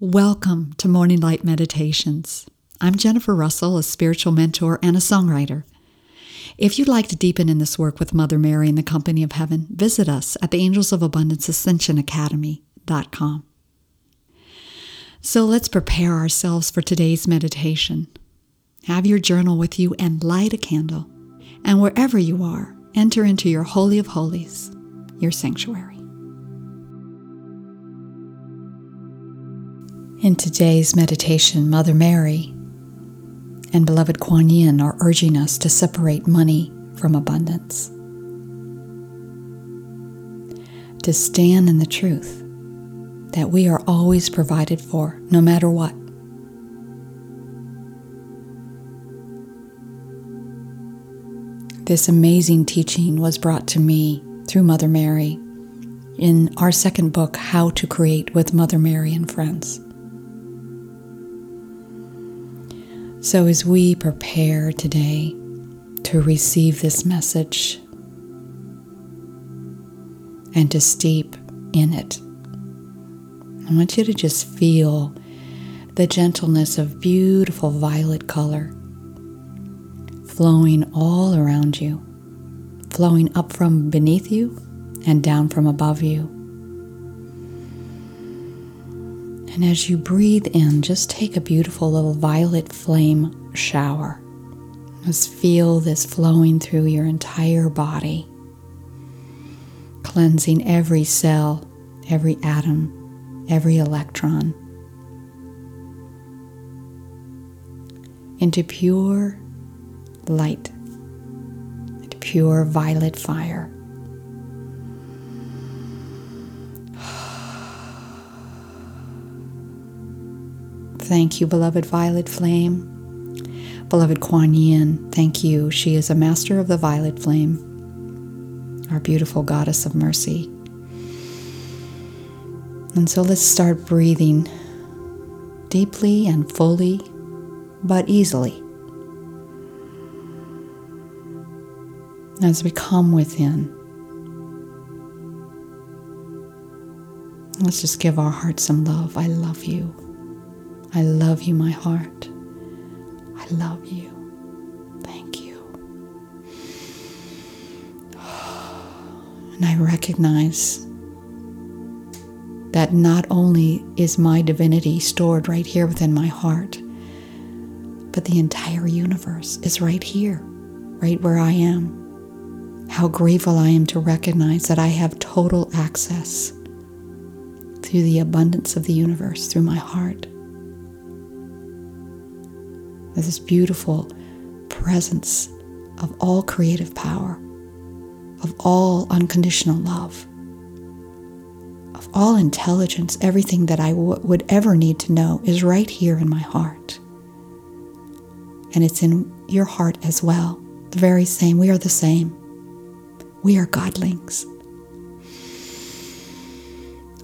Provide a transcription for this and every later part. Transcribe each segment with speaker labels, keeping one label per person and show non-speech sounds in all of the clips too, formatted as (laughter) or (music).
Speaker 1: Welcome to Morning Light Meditations. I'm Jennifer Russell, a spiritual mentor and a songwriter. If you'd like to deepen in this work with Mother Mary in the company of heaven, visit us at the Angels of Abundance Ascension Academy.com. So let's prepare ourselves for today's meditation. Have your journal with you and light a candle. And wherever you are, enter into your Holy of Holies, your sanctuary. In today's meditation, Mother Mary and beloved Kuan Yin are urging us to separate money from abundance, to stand in the truth that we are always provided for, no matter what. This amazing teaching was brought to me through Mother Mary in our second book, How to Create with Mother Mary and Friends. So, as we prepare today to receive this message and to steep in it, I want you to just feel the gentleness of beautiful violet color flowing all around you, flowing up from beneath you and down from above you. And as you breathe in, just take a beautiful little violet flame shower. Just feel this flowing through your entire body, cleansing every cell, every atom, every electron into pure light, into pure violet fire. Thank you, beloved violet flame. Beloved Kuan Yin, thank you. She is a master of the violet flame, our beautiful goddess of mercy. And so let's start breathing deeply and fully, but easily. As we come within, let's just give our heart some love. I love you. I love you, my heart. I love you. Thank you. And I recognize that not only is my divinity stored right here within my heart, but the entire universe is right here, right where I am. How grateful I am to recognize that I have total access through the abundance of the universe, through my heart this beautiful presence of all creative power, of all unconditional love, of all intelligence, everything that I w- would ever need to know is right here in my heart. And it's in your heart as well, the very same. We are the same. We are godlings.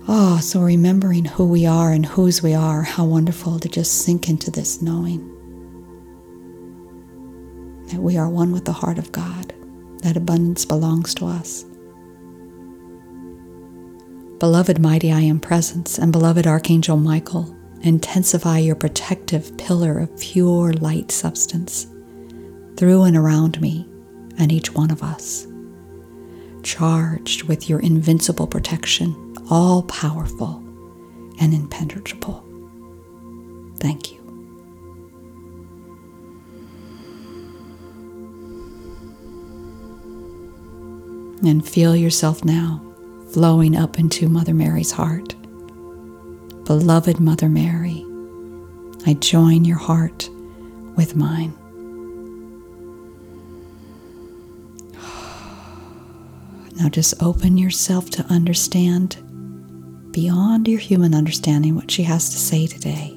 Speaker 1: Oh, so remembering who we are and whose we are, how wonderful to just sink into this knowing that we are one with the heart of God, that abundance belongs to us. Beloved Mighty I Am Presence and beloved Archangel Michael, intensify your protective pillar of pure light substance through and around me and each one of us, charged with your invincible protection, all powerful and impenetrable. Thank you. And feel yourself now flowing up into Mother Mary's heart. Beloved Mother Mary, I join your heart with mine. (sighs) Now just open yourself to understand beyond your human understanding what she has to say today.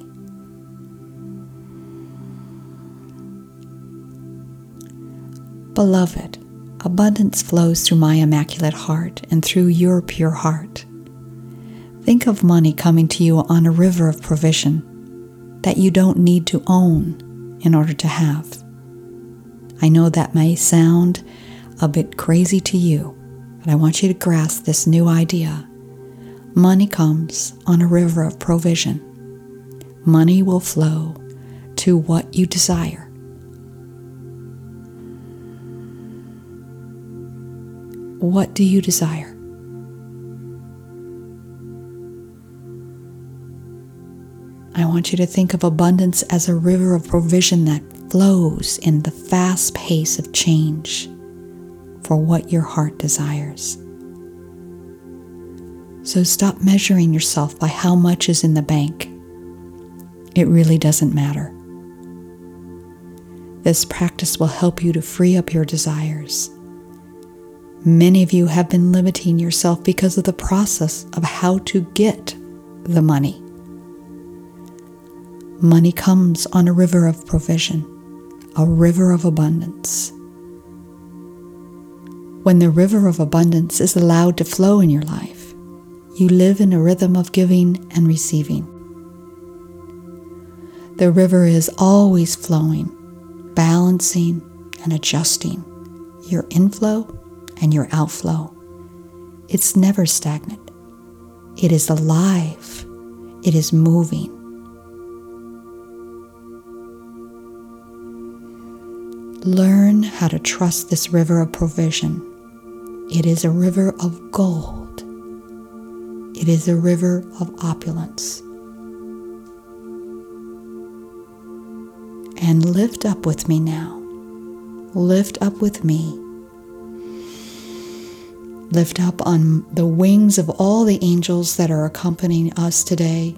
Speaker 1: Beloved, abundance flows through my immaculate heart and through your pure heart. Think of money coming to you on a river of provision that you don't need to own in order to have. I know that may sound a bit crazy to you, but I want you to grasp this new idea. Money comes on a river of provision money will flow to what you desire. What do you desire? I want you to think of abundance as a river of provision that flows in the fast pace of change for what your heart desires. So stop measuring yourself by how much is in the bank. It really doesn't matter. This practice will help you to free up your desires. Many of you have been limiting yourself because of the process of how to get the money. Money comes on a river of provision, a river of abundance. When the river of abundance is allowed to flow in your life, you live in a rhythm of giving and receiving. The river is always flowing, balancing and adjusting your inflow and your outflow. It's never stagnant. It is alive. It is moving. Learn how to trust this river of provision. It is a river of gold. It is a river of opulence. And lift up with me now. Lift up with me. Lift up on the wings of all the angels that are accompanying us today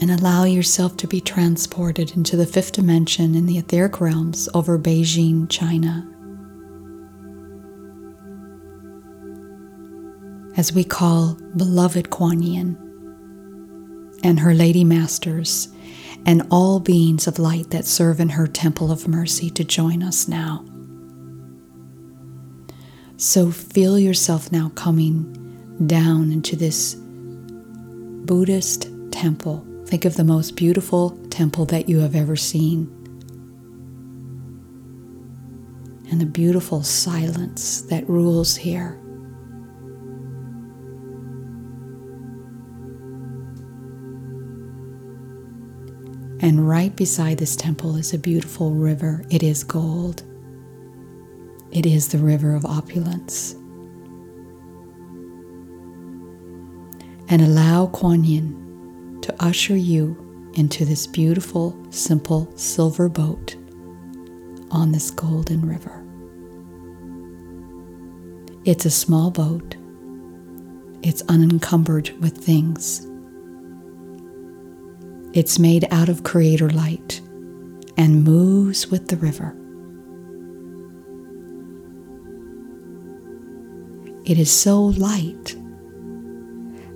Speaker 1: and allow yourself to be transported into the fifth dimension in the etheric realms over Beijing, China. As we call beloved Kuan Yin and her lady masters and all beings of light that serve in her temple of mercy to join us now. So feel yourself now coming down into this Buddhist temple Think of the most beautiful temple that you have ever seen. And the beautiful silence that rules here. And right beside this temple is a beautiful river. It is gold. It is the river of opulence. And allow Kuan Yin to usher you into this beautiful, simple silver boat on this golden river. It's a small boat, it's unencumbered with things. It's made out of creator light and moves with the river. It is so light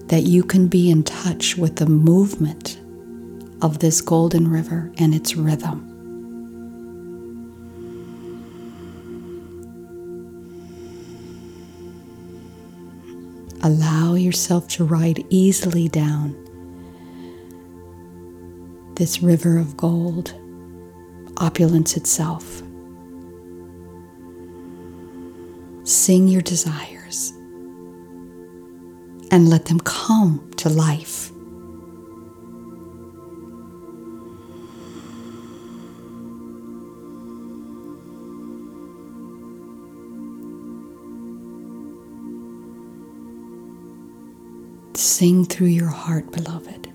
Speaker 1: that you can be in touch with the movement of this golden river and its rhythm. Allow yourself to ride easily down this river of gold, opulence itself. Sing your desires and let them come to life. Sing through your heart, beloved.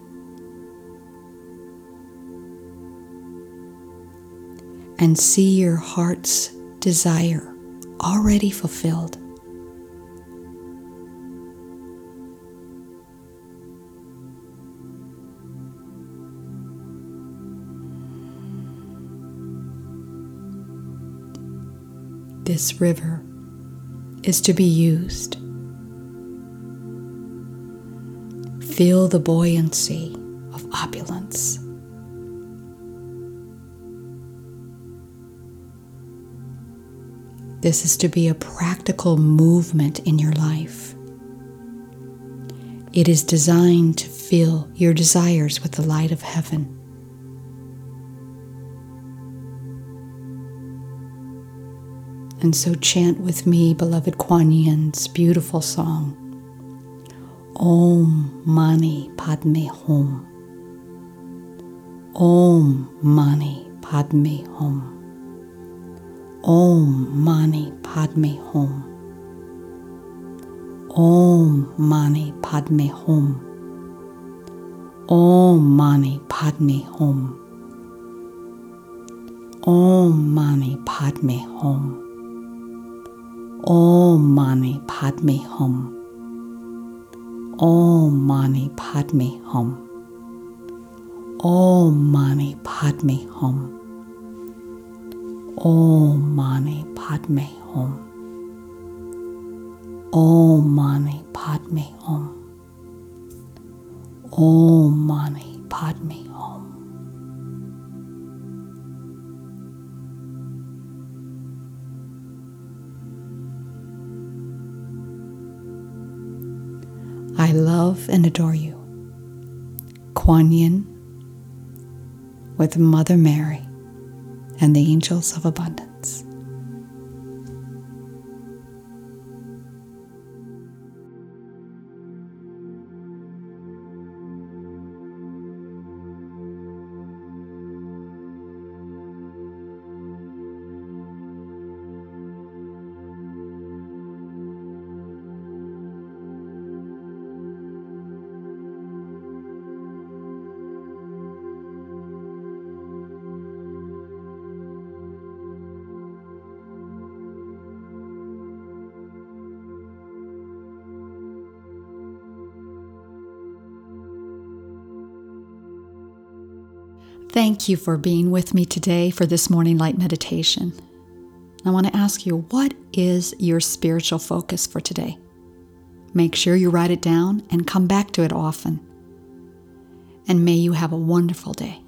Speaker 1: And see your heart's desire already fulfilled. This river is to be used. Feel the buoyancy of opulence. This is to be a practical movement in your life. It is designed to fill your desires with the light of heaven. And so chant with me, beloved Kuan Yin's beautiful song. Om Mani Padme Hum. Om Mani Padme Hum. Om Mani Padme Hum. Om Mani Padme Hum. Om Mani Padme Hum. Om Mani Padme Hum. Om Mani Padme Hum. Om Mani Padme Hum. Om Mani Padme Hum. Om Mani Padme Hum. Om Mani Padme Hum. Om Mani Padme adore you. Kuan Yin with Mother Mary and the angels of abundance. Thank you for being with me today for this morning light meditation. I want to ask you, what is your spiritual focus for today? Make sure you write it down and come back to it often. And may you have a wonderful day.